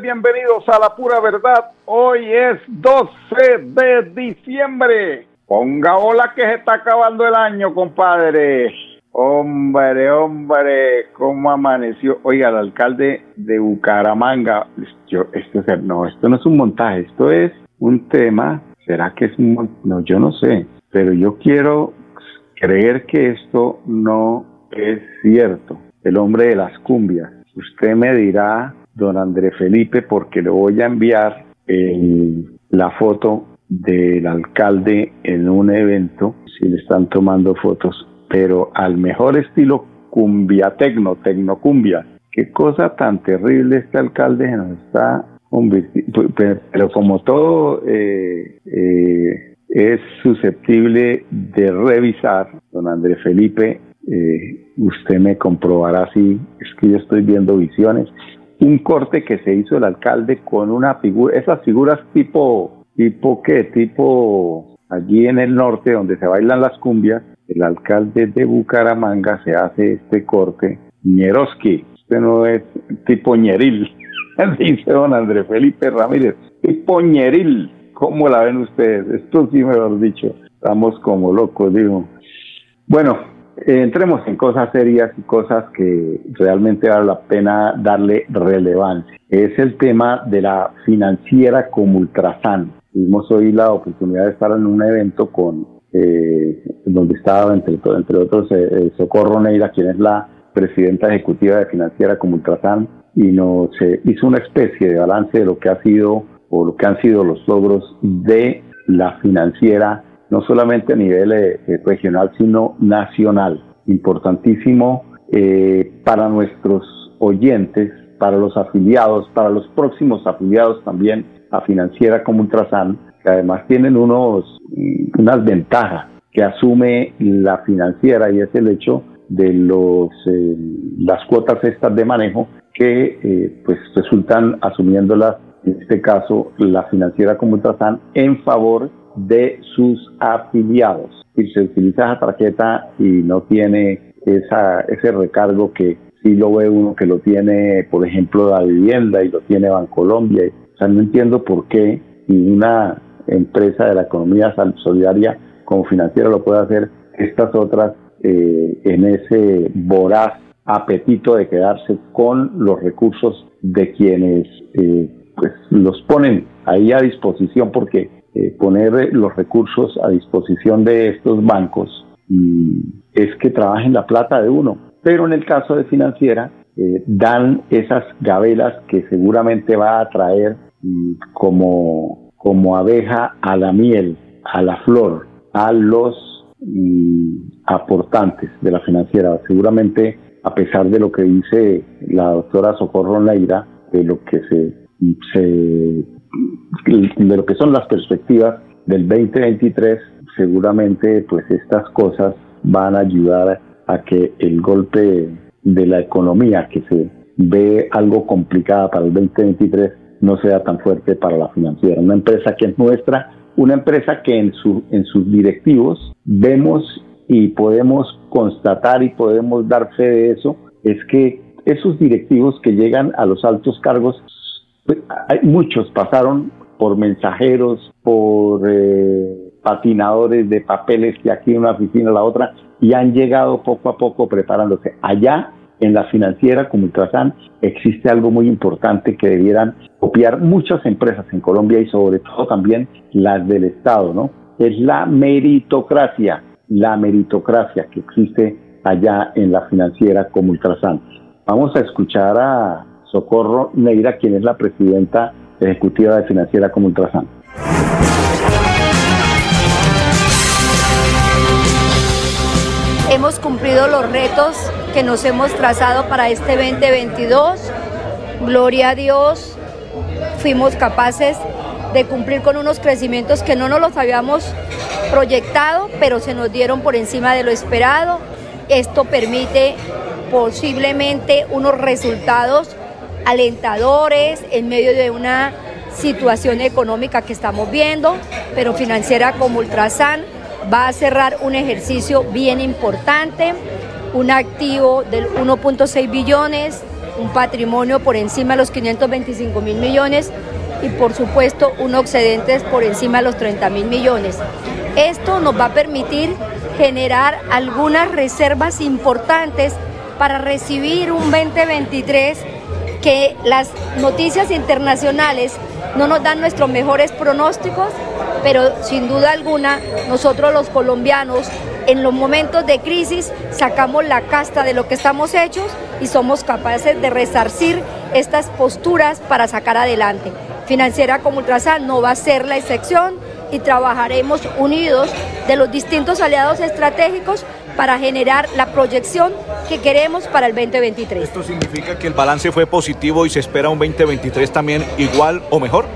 Bienvenidos a la pura verdad. Hoy es 12 de diciembre. Ponga hola que se está acabando el año, compadre. Hombre, hombre, cómo amaneció. Oiga, el alcalde de Bucaramanga, yo, esto, no, esto no es un montaje, esto es un tema. ¿Será que es un No, yo no sé, pero yo quiero creer que esto no es cierto. El hombre de las cumbias. Usted me dirá don André Felipe porque le voy a enviar la foto del alcalde en un evento, si le están tomando fotos, pero al mejor estilo cumbia tecno, tecnocumbia. Qué cosa tan terrible este alcalde nos está convirtiendo, pero como todo eh, eh, es susceptible de revisar, don André Felipe, eh, usted me comprobará si es que yo estoy viendo visiones un corte que se hizo el alcalde con una figura, esas figuras tipo, tipo qué, tipo allí en el norte donde se bailan las cumbias, el alcalde de Bucaramanga se hace este corte, Ñeroski, este no es tipo Ñeril, dice don Andrés Felipe Ramírez, tipo Ñeril, ¿cómo la ven ustedes? Esto sí, mejor dicho, estamos como locos, digo. Bueno, entremos en cosas serias y cosas que realmente vale la pena darle relevancia. Es el tema de la financiera como Ultrasan. Tuvimos hoy la oportunidad de estar en un evento con eh, donde estaba entre, entre otros eh, Socorro Neira, quien es la presidenta ejecutiva de Financiera como Ultrasan, y nos hizo una especie de balance de lo que ha sido o lo que han sido los logros de la financiera no solamente a nivel eh, eh, regional, sino nacional. Importantísimo eh, para nuestros oyentes, para los afiliados, para los próximos afiliados también a Financiera como Ultrasan, que además tienen unos, mm, unas ventajas que asume la financiera y es el hecho de los las cuotas estas de manejo que pues resultan asumiéndolas en este caso la financiera como Ultrasan en favor de sus afiliados. Si se utiliza esa tarjeta y no tiene ese recargo que si lo ve uno que lo tiene, por ejemplo, la vivienda y lo tiene Bancolombia. O sea, no entiendo por qué una empresa de la economía solidaria como financiera lo puede hacer, estas otras eh, en ese voraz apetito de quedarse con los recursos de quienes eh, pues los ponen ahí a disposición porque eh, poner los recursos a disposición de estos bancos es que trabajen la plata de uno. Pero en el caso de financiera, eh, dan esas gabelas que seguramente va a traer como, como abeja a la miel, a la flor, a los aportantes de la financiera. Seguramente, a pesar de lo que dice la doctora Socorro Neira, de lo que se se, de lo que son las perspectivas del 2023, seguramente pues estas cosas van a ayudar a que el golpe de la economía que se ve algo complicada para el 2023 no sea tan fuerte para la financiera. Una empresa que es nuestra, una empresa que en, su, en sus directivos vemos y podemos constatar y podemos dar fe de eso, es que esos directivos que llegan a los altos cargos, pues, hay muchos pasaron por mensajeros, por eh, patinadores de papeles de aquí una oficina a la otra y han llegado poco a poco preparándose. Allá en la financiera como Ultrasan existe algo muy importante que debieran copiar muchas empresas en Colombia y sobre todo también las del Estado, ¿no? Es la meritocracia, la meritocracia que existe allá en la financiera como Ultrasan. Vamos a escuchar a Socorro Neira, quien es la presidenta ejecutiva de financiera como Ultrasan. Hemos cumplido los retos que nos hemos trazado para este 2022. Gloria a Dios, fuimos capaces de cumplir con unos crecimientos que no nos los habíamos proyectado, pero se nos dieron por encima de lo esperado. Esto permite posiblemente unos resultados alentadores en medio de una situación económica que estamos viendo, pero financiera como Ultrasan va a cerrar un ejercicio bien importante, un activo del 1.6 billones, un patrimonio por encima de los 525 mil millones y por supuesto un excedente por encima de los 30 mil millones. Esto nos va a permitir generar algunas reservas importantes para recibir un 2023 que las noticias internacionales no nos dan nuestros mejores pronósticos, pero sin duda alguna nosotros los colombianos en los momentos de crisis sacamos la casta de lo que estamos hechos y somos capaces de resarcir estas posturas para sacar adelante. Financiera como Ultrasan no va a ser la excepción y trabajaremos unidos de los distintos aliados estratégicos para generar la proyección que queremos para el 2023. ¿Esto significa que el balance fue positivo y se espera un 2023 también igual o mejor?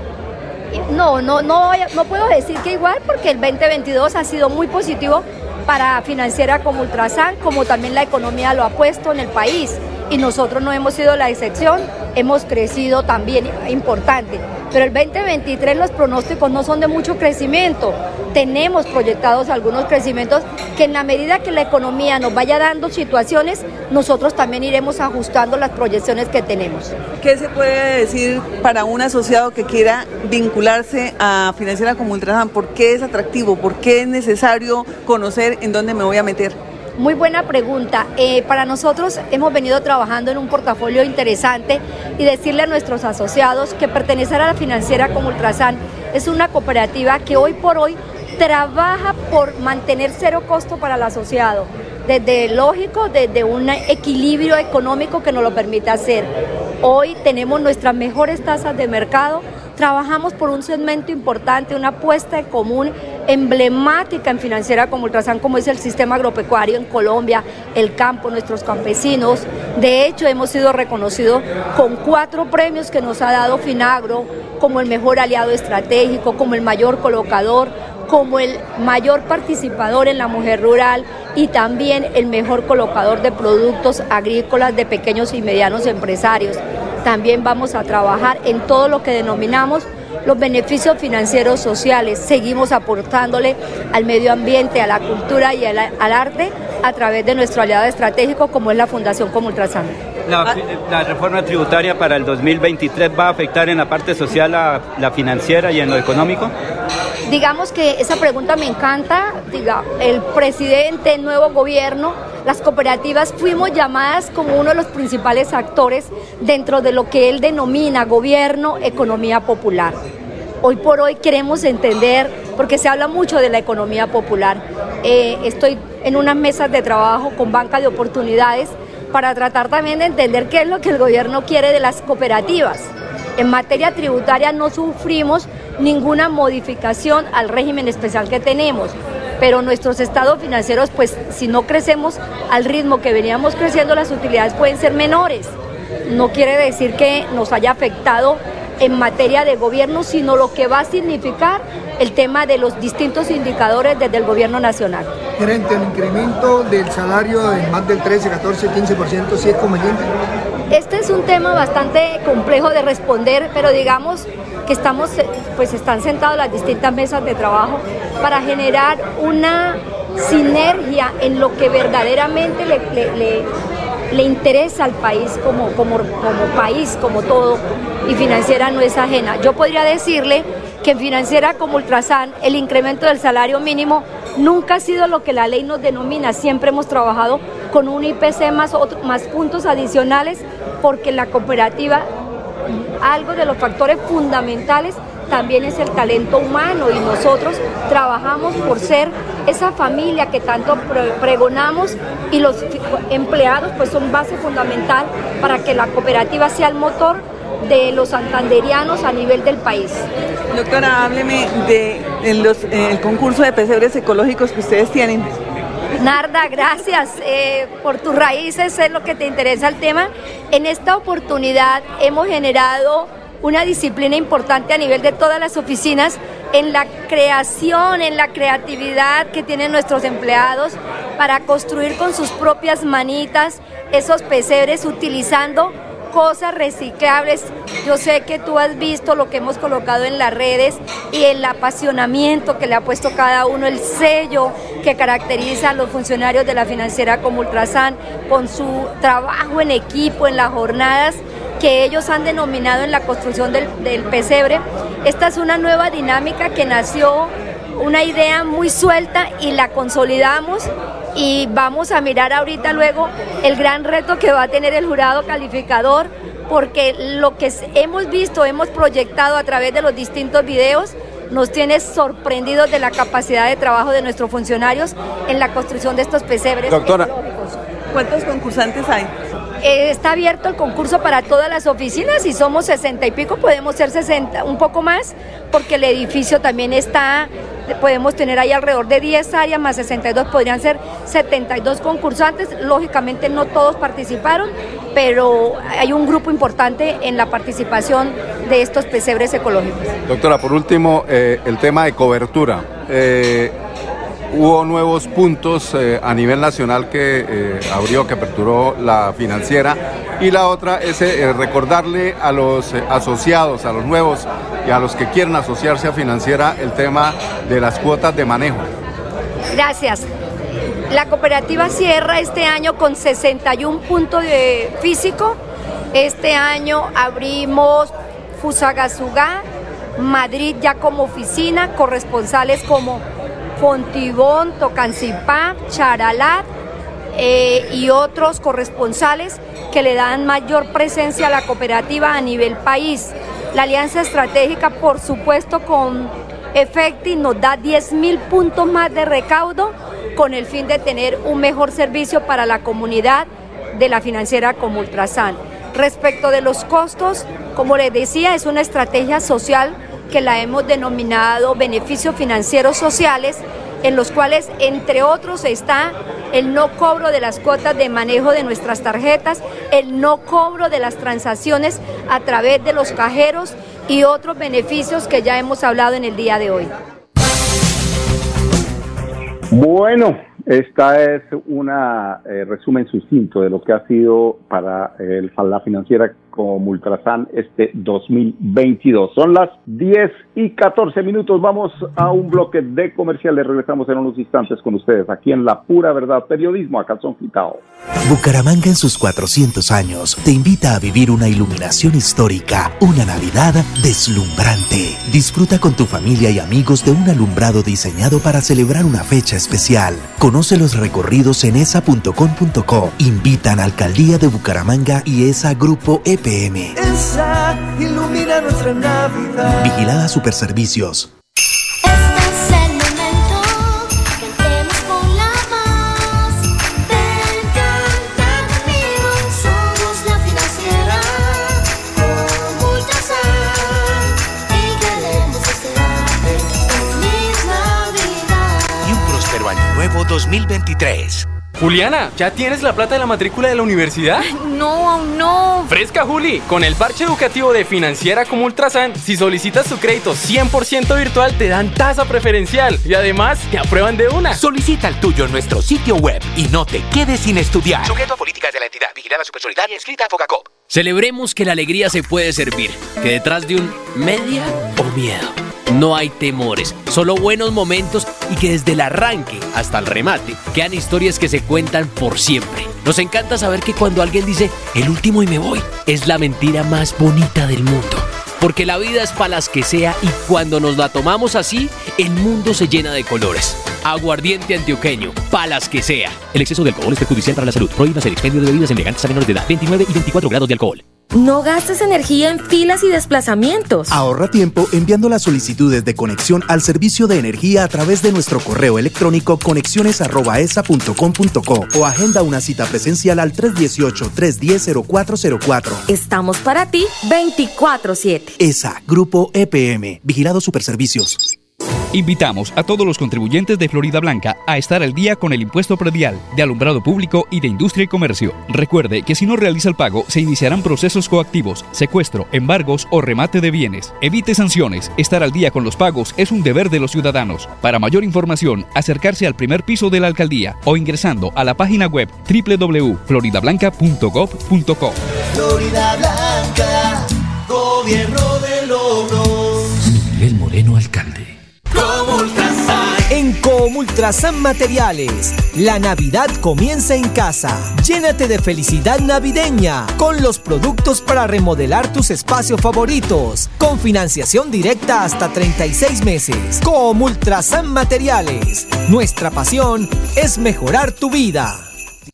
No, no, no, no puedo decir que igual porque el 2022 ha sido muy positivo para financiera como Ultrasan, como también la economía lo ha puesto en el país y nosotros no hemos sido la excepción, hemos crecido también importante. Pero el 2023 los pronósticos no son de mucho crecimiento. Tenemos proyectados algunos crecimientos que en la medida que la economía nos vaya dando situaciones, nosotros también iremos ajustando las proyecciones que tenemos. ¿Qué se puede decir para un asociado que quiera vincularse a Financiera como Ultrasan? ¿Por qué es atractivo? ¿Por qué es necesario conocer en dónde me voy a meter? Muy buena pregunta. Eh, para nosotros hemos venido trabajando en un portafolio interesante y decirle a nuestros asociados que pertenecer a la financiera como Ultrasan es una cooperativa que hoy por hoy trabaja por mantener cero costo para el asociado, desde lógico, desde un equilibrio económico que nos lo permite hacer. Hoy tenemos nuestras mejores tasas de mercado, trabajamos por un segmento importante, una apuesta en común emblemática en financiera como Ultrasan, como es el sistema agropecuario en Colombia, el campo, nuestros campesinos. De hecho, hemos sido reconocidos con cuatro premios que nos ha dado Finagro, como el mejor aliado estratégico, como el mayor colocador, como el mayor participador en la mujer rural y también el mejor colocador de productos agrícolas de pequeños y medianos empresarios. También vamos a trabajar en todo lo que denominamos los beneficios financieros sociales. Seguimos aportándole al medio ambiente, a la cultura y al, arte a través de nuestro aliado estratégico como es la Fundación Comultrasan. La, la, reforma tributaria para el 2023 va a afectar en la parte social la financiera y en lo económico? Digamos que esa pregunta me encanta. Diga, el presidente, nuevo gobierno, las cooperativas fuimos llamadas como uno de los principales actores dentro de lo que él denomina gobierno, economía popular. Hoy por hoy queremos entender, porque se habla mucho de la economía popular. Eh, estoy en unas mesas de trabajo con banca de oportunidades para tratar también de entender qué es lo que el gobierno quiere de las cooperativas. En materia tributaria no sufrimos ninguna modificación al régimen especial que tenemos, pero nuestros estados financieros, pues si no crecemos al ritmo que veníamos creciendo, las utilidades pueden ser menores. No quiere decir que nos haya afectado en materia de gobierno, sino lo que va a significar el tema de los distintos indicadores desde el gobierno nacional. Gerente, el incremento del salario en más del 13, 14, 15%, ¿sí es conveniente? Este es un tema bastante complejo de responder, pero digamos que estamos, pues están sentados las distintas mesas de trabajo para generar una sinergia en lo que verdaderamente le, le, interesa al país como, como, como país, como todo, y financiera no es ajena. Yo podría decirle que en financiera como Ultrasan el incremento del salario mínimo nunca ha sido lo que la ley nos denomina, siempre hemos trabajado con un IPC más, más puntos adicionales porque la cooperativa, algo de los factores fundamentales también es el talento humano y nosotros trabajamos por ser esa familia que tanto pregonamos y los empleados pues son base fundamental para que la cooperativa sea el motor de los santanderianos a nivel del país. Doctora, hábleme del de concurso de pesebres ecológicos que ustedes tienen. Narda, gracias eh, por tus raíces, es lo que te interesa el tema. En esta oportunidad hemos generado una disciplina importante a nivel de todas las oficinas en la creación, en la creatividad que tienen nuestros empleados para construir con sus propias manitas esos pesebres utilizando cosas reciclables. Yo sé que tú has visto lo que hemos colocado en las redes y el apasionamiento que le ha puesto cada uno, el sello que caracteriza a los funcionarios de la financiera como Ultrasan, con su trabajo en equipo, en las jornadas que ellos han denominado en la construcción del, del pesebre. Esta es una nueva dinámica que nació una idea muy suelta y la consolidamos y vamos a mirar ahorita luego el gran reto que va a tener el jurado calificador porque lo que hemos visto, hemos proyectado a través de los distintos videos, nos tiene sorprendidos de la capacidad de trabajo de nuestros funcionarios en la construcción de estos pesebres. Doctora, ¿cuántos concursantes hay? Eh, está abierto el concurso para todas las oficinas y somos 60 y pico, podemos ser 60, un poco más, porque el edificio también está podemos tener ahí alrededor de 10 áreas, más 62 podrían ser 72 concursantes. Lógicamente no todos participaron, pero hay un grupo importante en la participación de estos pesebres ecológicos. Doctora, por último, eh, el tema de cobertura. Eh, hubo nuevos puntos eh, a nivel nacional que eh, abrió, que aperturó la financiera. Y la otra es eh, recordarle a los asociados, a los nuevos y a los que quieren asociarse a financiera el tema de las cuotas de manejo. Gracias. La cooperativa cierra este año con 61 puntos de físico. Este año abrimos Fusagasugá, Madrid ya como oficina, corresponsales como Fontibón, Tocancipá, Charalat eh, y otros corresponsales que le dan mayor presencia a la cooperativa a nivel país. La alianza estratégica, por supuesto, con Efecti nos da 10 mil puntos más de recaudo con el fin de tener un mejor servicio para la comunidad de la financiera como Ultrasan. Respecto de los costos, como les decía, es una estrategia social que la hemos denominado beneficios financieros sociales, en los cuales, entre otros, está el no cobro de las cuotas de manejo de nuestras tarjetas, el no cobro de las transacciones a través de los cajeros y otros beneficios que ya hemos hablado en el día de hoy. Bueno, esta es una eh, resumen sucinto de lo que ha sido para el, la financiera como Ultrasan este 2022. Son las 10 y 14 minutos. Vamos a un bloque de comerciales. Regresamos en unos instantes con ustedes aquí en La Pura Verdad Periodismo a calzón quitado. Bucaramanga en sus 400 años te invita a vivir una iluminación histórica, una Navidad deslumbrante. Disfruta con tu familia y amigos de un alumbrado diseñado para celebrar una fecha especial. Conoce los recorridos en esa.com.co. Invitan a Alcaldía de Bucaramanga y ESA Grupo EP esa ilumina nuestra Navidad. Vigilada Superservicios. Este es el momento que cantemos con la más. Ven, canta conmigo, somos la financiera. Con Ultrasan y queremos esperarte. Feliz Navidad. Y un próspero año nuevo 2023. Juliana, ¿ya tienes la plata de la matrícula de la universidad? No, aún no Fresca Juli, con el parche educativo de Financiera como Ultrasan, si solicitas tu crédito 100% virtual te dan tasa preferencial y además te aprueban de una. Solicita el tuyo en nuestro sitio web y no te quedes sin estudiar. Sujeto a políticas de la entidad, vigilada supersolidaria, escrita a Focacop. Celebremos que la alegría se puede servir, que detrás de un media o miedo no hay temores, solo buenos momentos y que desde el arranque hasta el remate quedan historias que se cuentan por siempre. Nos encanta saber que cuando alguien dice el último y me voy, es la mentira más bonita del mundo. Porque la vida es para las que sea y cuando nos la tomamos así, el mundo se llena de colores. Aguardiente antioqueño, palas que sea. El exceso de alcohol es perjudicial para la salud. Prohíbas el expendio de bebidas elegantes a menores de edad. 29 y 24 grados de alcohol. No gastes energía en filas y desplazamientos. Ahorra tiempo enviando las solicitudes de conexión al servicio de energía a través de nuestro correo electrónico conexiones@esa.com.co o agenda una cita presencial al 318-310-0404. Estamos para ti 24/7. ESA, Grupo EPM, Vigilado Superservicios. Invitamos a todos los contribuyentes de Florida Blanca a estar al día con el impuesto predial, de alumbrado público y de industria y comercio. Recuerde que si no realiza el pago, se iniciarán procesos coactivos, secuestro, embargos o remate de bienes. Evite sanciones. Estar al día con los pagos es un deber de los ciudadanos. Para mayor información, acercarse al primer piso de la alcaldía o ingresando a la página web www.floridablanca.gov.co. Florida Blanca, gobierno En Comultrasan Materiales, la Navidad comienza en casa. Llénate de felicidad navideña con los productos para remodelar tus espacios favoritos, con financiación directa hasta 36 meses. Comultrasan Materiales, nuestra pasión es mejorar tu vida.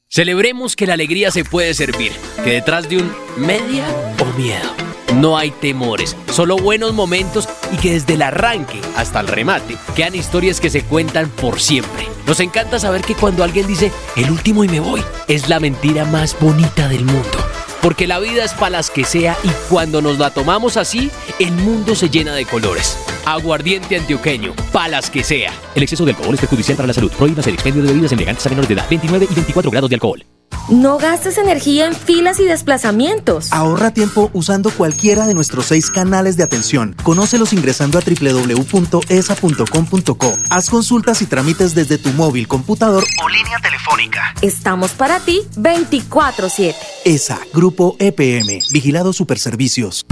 Celebremos que la alegría se puede servir, que detrás de un media o miedo no hay temores, solo buenos momentos y que desde el arranque hasta el remate quedan historias que se cuentan por siempre. Nos encanta saber que cuando alguien dice el último y me voy, es la mentira más bonita del mundo. Porque la vida es para las que sea y cuando nos la tomamos así, el mundo se llena de colores. Aguardiente antioqueño, palas que sea. El exceso de alcohol es perjudicial para la salud. Prohíbas el expendio de bebidas elegantes a menores de edad. 29 y 24 grados de alcohol. No gastes energía en filas y desplazamientos. Ahorra tiempo usando cualquiera de nuestros seis canales de atención. Conócelos ingresando a www.esa.com.co. Haz consultas y trámites desde tu móvil, computador o línea telefónica. Estamos para ti 24/7. ESA, Grupo EPM, Vigilado Superservicios.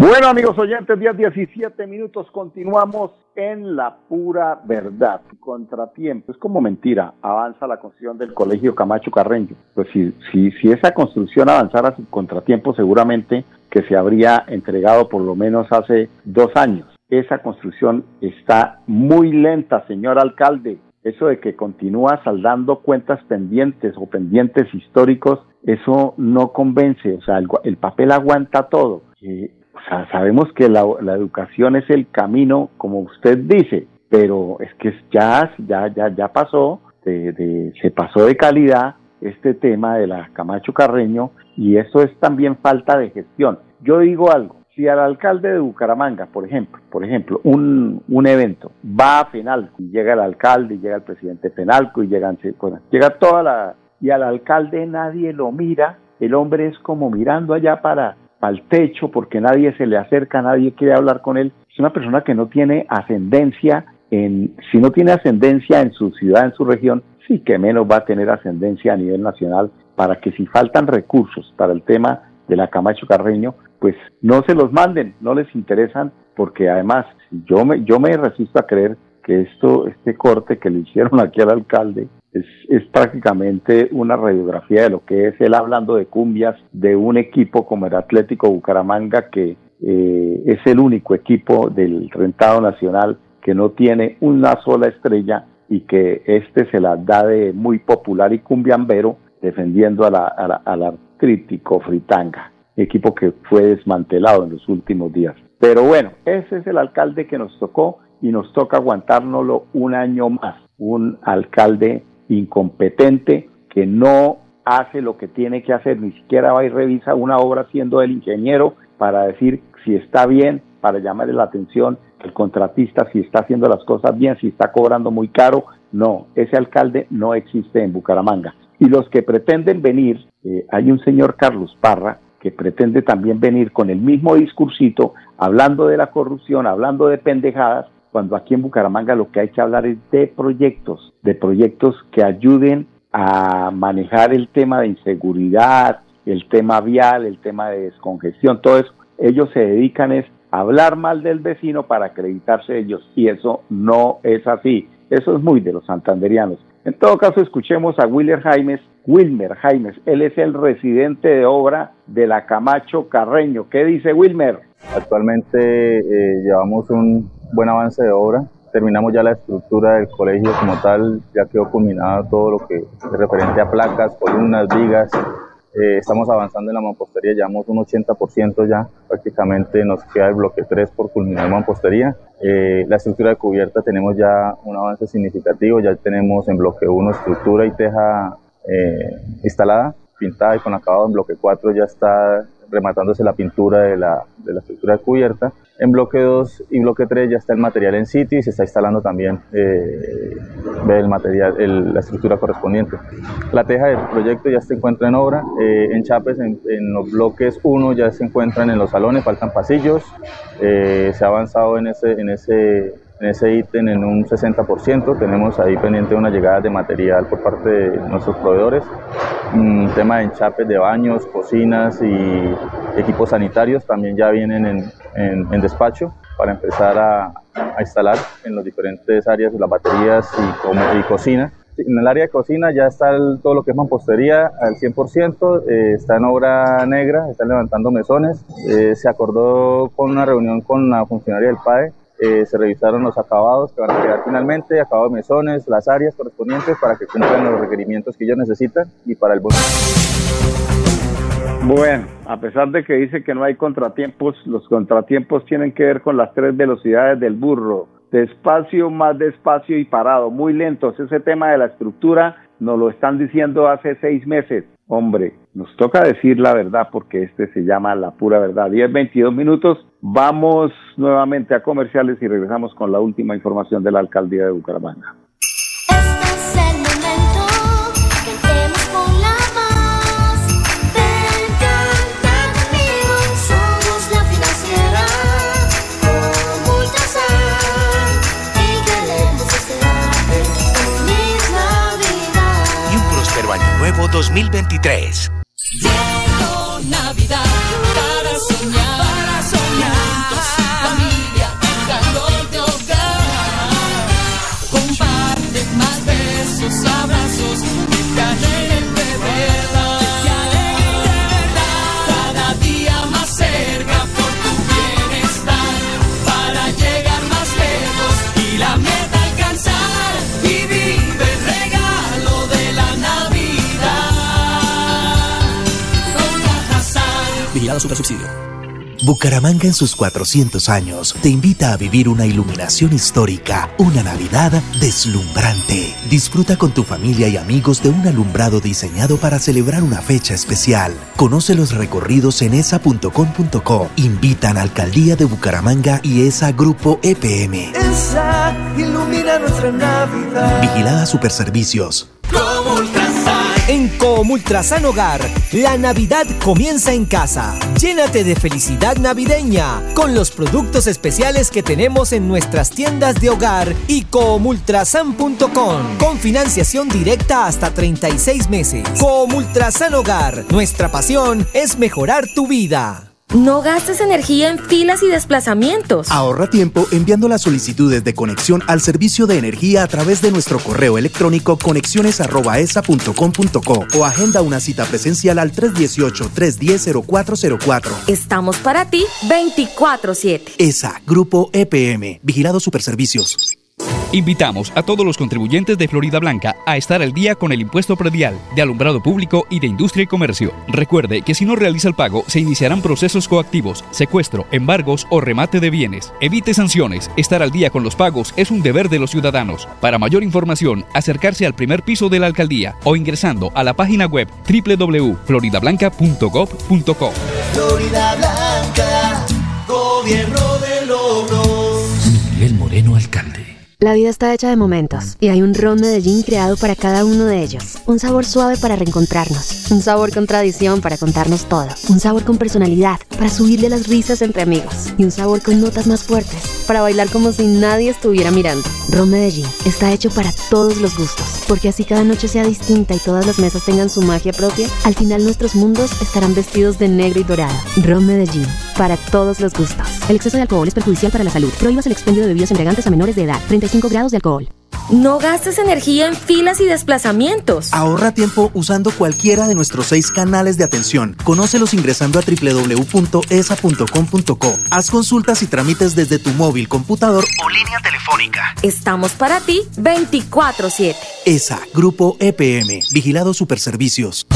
Bueno, amigos oyentes, 10, 17 minutos, continuamos en la pura verdad. Contratiempo, es como mentira, avanza la construcción del colegio Camacho Carreño. Pues si, si, si esa construcción avanzara sin contratiempo, seguramente que se habría entregado por lo menos hace dos años. Esa construcción está muy lenta, señor alcalde. Eso de que continúa saldando cuentas pendientes o pendientes históricos, eso no convence. O sea, el, el papel aguanta todo. Eh, sabemos que la, educación es el camino, como usted dice, pero es que ya, ya, ya, ya pasó, de, de, se pasó de calidad este tema de la Camacho Carreño y eso es también falta de gestión. Yo digo algo, si al alcalde de Bucaramanga, por ejemplo, por ejemplo, un, un evento va a Penalco y llega el alcalde y llega el presidente Penalco y llegan, llega toda la, y al alcalde nadie lo mira, el hombre es como mirando allá para al techo porque nadie se le acerca, nadie quiere hablar con él. Es una persona que no tiene ascendencia en, si no tiene ascendencia en su ciudad, en su región, sí que menos va a tener ascendencia a nivel nacional para que si faltan recursos para el tema de la Camacho Carreño, pues no se los manden, no les interesan, porque además yo me, yo me resisto a creer que esto, este corte que le hicieron aquí al alcalde, es, es, prácticamente una radiografía de lo que es él hablando de cumbias de un equipo como el Atlético Bucaramanga que eh, es el único equipo del rentado nacional que no tiene una sola estrella y que este se la da de muy popular y cumbiambero defendiendo a la, a la, al artrítico Fritanga, equipo que fue desmantelado en los últimos días. Pero bueno, ese es el alcalde que nos tocó y nos toca aguantárnoslo un año más. Un alcalde incompetente que no hace lo que tiene que hacer, ni siquiera va y revisa una obra siendo el ingeniero para decir si está bien, para llamarle la atención al contratista, si está haciendo las cosas bien, si está cobrando muy caro. No, ese alcalde no existe en Bucaramanga. Y los que pretenden venir, eh, hay un señor Carlos Parra que pretende también venir con el mismo discursito, hablando de la corrupción, hablando de pendejadas, cuando aquí en Bucaramanga lo que hay que hablar es de proyectos, de proyectos que ayuden a manejar el tema de inseguridad, el tema vial, el tema de descongestión, todo eso. Ellos se dedican es a hablar mal del vecino para acreditarse ellos y eso no es así. Eso es muy de los santanderianos. En todo caso, escuchemos a Wilmer Jaimes. Wilmer Jaimes, él es el residente de obra de la Camacho Carreño. ¿Qué dice Wilmer? Actualmente eh, llevamos un buen avance de obra. Terminamos ya la estructura del colegio como tal, ya quedó culminado todo lo que es referente a placas, columnas, vigas, eh, estamos avanzando en la mampostería, llevamos un 80% ya, prácticamente nos queda el bloque 3 por culminar mampostería. Eh, la estructura de cubierta tenemos ya un avance significativo, ya tenemos en bloque 1 estructura y teja eh, instalada, pintada y con acabado en bloque 4 ya está rematándose la pintura de la, de la estructura de cubierta. En bloque 2 y bloque 3 ya está el material en sitio y se está instalando también eh, el material, la estructura correspondiente. La teja del proyecto ya se encuentra en obra. Eh, en Chapes, en, los bloques 1 ya se encuentran en los salones, faltan pasillos. Eh, se ha avanzado en ese, en ese en ese ítem en un 60%. Tenemos ahí pendiente una llegada de material por parte de nuestros proveedores. Un tema de enchapes de baños, cocinas y equipos sanitarios también ya vienen en, en, despacho para empezar a, a, instalar en las diferentes áreas las baterías y, y cocina. En el área de cocina ya está todo lo que es mampostería al 100%, eh, está en obra negra, están levantando mesones. Eh, se acordó con una reunión con la funcionaria del PAE eh, se revisaron los acabados que van a quedar finalmente, acabados mesones, las áreas correspondientes para que cumplan los requerimientos que ellos necesitan y para el bono. Bueno, a pesar de que dice que no hay contratiempos, los contratiempos tienen que ver con las tres velocidades del burro. Despacio, más despacio y parado, muy lentos. Ese tema de la estructura nos lo están diciendo hace seis meses. Hombre, nos toca decir la verdad porque este se llama la pura verdad. 10, 22 minutos. Vamos nuevamente a comerciales y regresamos con la última información de la alcaldía de Bucaramanga. 2023. Llegó Navidad para soñar, Bucaramanga en sus 400 años te invita a vivir una iluminación histórica, una Navidad deslumbrante. Disfruta con tu familia y amigos de un alumbrado diseñado para celebrar una fecha especial. Conoce los recorridos en esa.com.co. Invitan a Alcaldía de Bucaramanga y ESA Grupo EPM. Esa ilumina nuestra Navidad. Vigilada Superservicios. Ultrasan. En Comultrasan Hogar, la Navidad comienza en casa. Llénate de felicidad navideña con los productos especiales que tenemos en nuestras tiendas de hogar y comultrasan.com con financiación directa hasta 36 meses. Comultrasan Hogar, nuestra pasión es mejorar tu vida. No gastes energía en filas y desplazamientos. Ahorra tiempo enviando las solicitudes de conexión al servicio de energía a través de nuestro correo electrónico conexiones@esa.com.co o agenda una cita presencial al 318-310-0404. Estamos para ti 24/7. ESA, Grupo EPM, Vigilado Superservicios. Invitamos a todos los contribuyentes de Florida Blanca a estar al día con el impuesto predial de alumbrado público y de industria y comercio. Recuerde que si no realiza el pago, se iniciarán procesos coactivos, secuestro, embargos o remate de bienes. Evite sanciones. Estar al día con los pagos es un deber de los ciudadanos. Para mayor información, acercarse al primer piso de la alcaldía o ingresando a la página web www.floridablanca.gov.co. Florida Blanca, gobierno de logros. Miguel Moreno, alcalde. La vida está hecha de momentos y hay un ron Medellín creado para cada uno de ellos. Un sabor suave para reencontrarnos, un sabor con tradición para contarnos todo, un sabor con personalidad para subirle las risas entre amigos y un sabor con notas más fuertes para bailar como si nadie estuviera mirando. Ron Medellín está hecho para todos los gustos, porque así cada noche sea distinta y todas las mesas tengan su magia propia, al final nuestros mundos estarán vestidos de negro y dorado. Ron Medellín, para todos los gustos. El exceso de alcohol es perjudicial para la salud. Prohíbas el expendio de bebidas embriagantes a menores de edad. 35 grados de alcohol. No gastes energía en filas y desplazamientos. Ahorra tiempo usando cualquiera de nuestros seis canales de atención. Conócelos ingresando a www.esa.com.co. Haz consultas y trámites desde tu móvil, computador o línea telefónica. Estamos para ti 24/7. ESA, Grupo EPM, Vigilado Superservicios.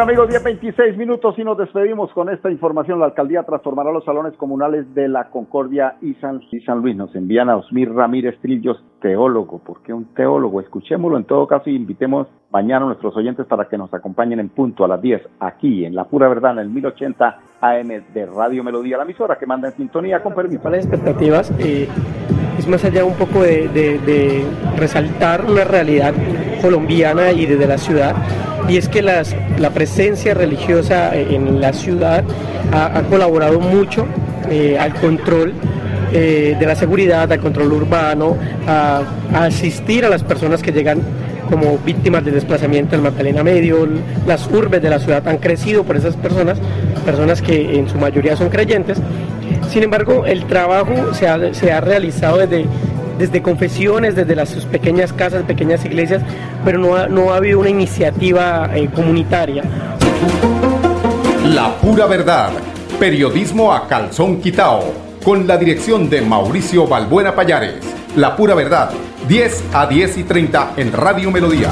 Bueno amigos, 10, 26 minutos y nos despedimos con esta información. La alcaldía transformará los salones comunales de la Concordia y San, y San Luis. Nos envían a Osmir Ramírez Trillos, teólogo. ¿Por qué un teólogo? Escuchémoslo en todo caso y invitemos mañana a nuestros oyentes para que nos acompañen en punto a las 10 aquí en La Pura Verdad en el 1080 AM de Radio Melodía, la emisora que manda en sintonía con permiso. Las expectativas eh, es más allá un poco de, de- de resaltar una realidad colombiana y desde la ciudad y es que las- la presencia religiosa en la ciudad ha, colaborado mucho eh, al control eh, de la seguridad, al control urbano, a, a asistir a las personas que llegan como víctimas del desplazamiento del Magdalena Medio. Las urbes de la ciudad han crecido por esas personas, personas que en su mayoría son creyentes. Sin embargo, el trabajo se ha, se ha realizado desde, desde confesiones, desde las sus pequeñas casas, pequeñas iglesias, pero no ha, no ha habido una iniciativa eh, comunitaria. La pura verdad. Periodismo a calzón quitao. Con la dirección de Mauricio Balbuena Payares. La pura verdad. 10 a 10 y 30 en Radio Melodía.